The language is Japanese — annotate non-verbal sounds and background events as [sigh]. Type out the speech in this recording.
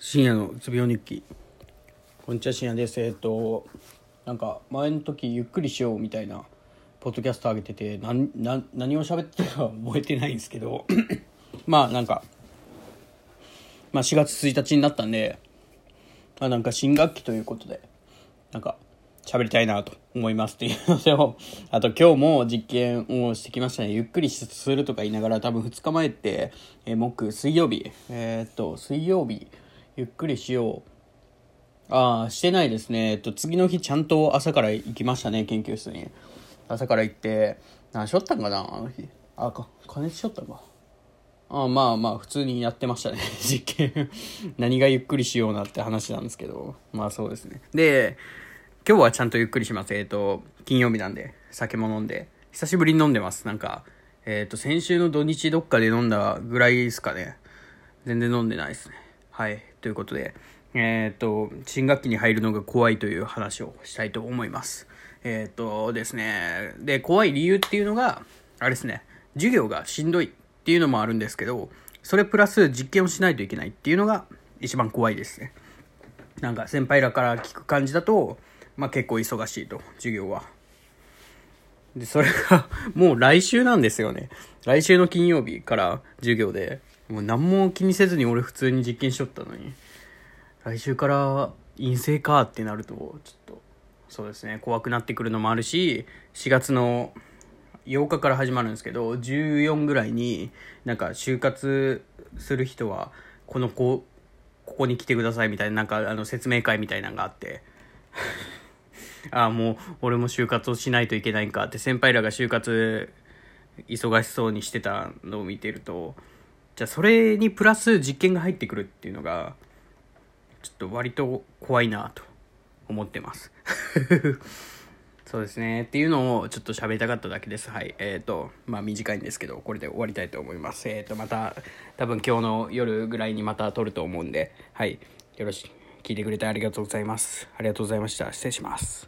深夜のうつ病日記こんにちは深夜ですえっとなんか前の時ゆっくりしようみたいなポッドキャスト上げててなんなん何を喋ってるか覚えてないんですけど [coughs] まあなんかまあ4月1日になったんでまあなんか新学期ということでなんか喋りたいなと思いますっていうのと、[laughs] あと今日も実験をしてきましたね。ゆっくりするとか言いながら多分2日前って、えー、木、水曜日、えー、っと、水曜日、ゆっくりしよう。ああ、してないですね。えっと、次の日ちゃんと朝から行きましたね、研究室に。朝から行って、何しょったんかな、あの日。あ、か、加熱しょったんか。ああまあまあ、普通にやってましたね、[laughs] 実験。何がゆっくりしようなって話なんですけど。まあそうですね。で、今日はちゃんとゆっくりします。えっ、と、金曜日なんで、酒も飲んで。久しぶりに飲んでます。なんか、えっ、と、先週の土日どっかで飲んだぐらいですかね。全然飲んでないですね。はい。ということで、えっ、と、新学期に入るのが怖いという話をしたいと思います。えっ、とですね、で、怖い理由っていうのが、あれですね、授業がしんどいっていうのもあるんですけど、それプラス実験をしないといけないっていうのが一番怖いですね。なんか先輩らから聞く感じだと、まあ結構忙しいと、授業は。で、それがもう来週なんですよね。来週の金曜日から授業で、もう何も気にせずに俺普通に実験しとったのに、来週から陰性かってなると、ちょっと、そうですね、怖くなってくるのもあるし、4月の8日から始まるんですけど、14ぐらいに、なんか就活する人は、この子、ここに来てくださいみたいな、なんかあの説明会みたいなのがあって。[laughs] ああ、もう俺も就活をしないといけないんかって先輩らが就活忙しそうにしてたのを見てると、じゃあそれにプラス実験が入ってくるっていうのが、ちょっと割と怖いなと思ってます。[laughs] そうですね。っていうのをちょっと喋りたかっただけです。はい。えっ、ー、と、まあ短いんですけど、これで終わりたいと思います。えっ、ー、と、また、多分今日の夜ぐらいにまた撮ると思うんで、はい。よろしく。聞いてくれてありがとうございます。ありがとうございました。失礼します。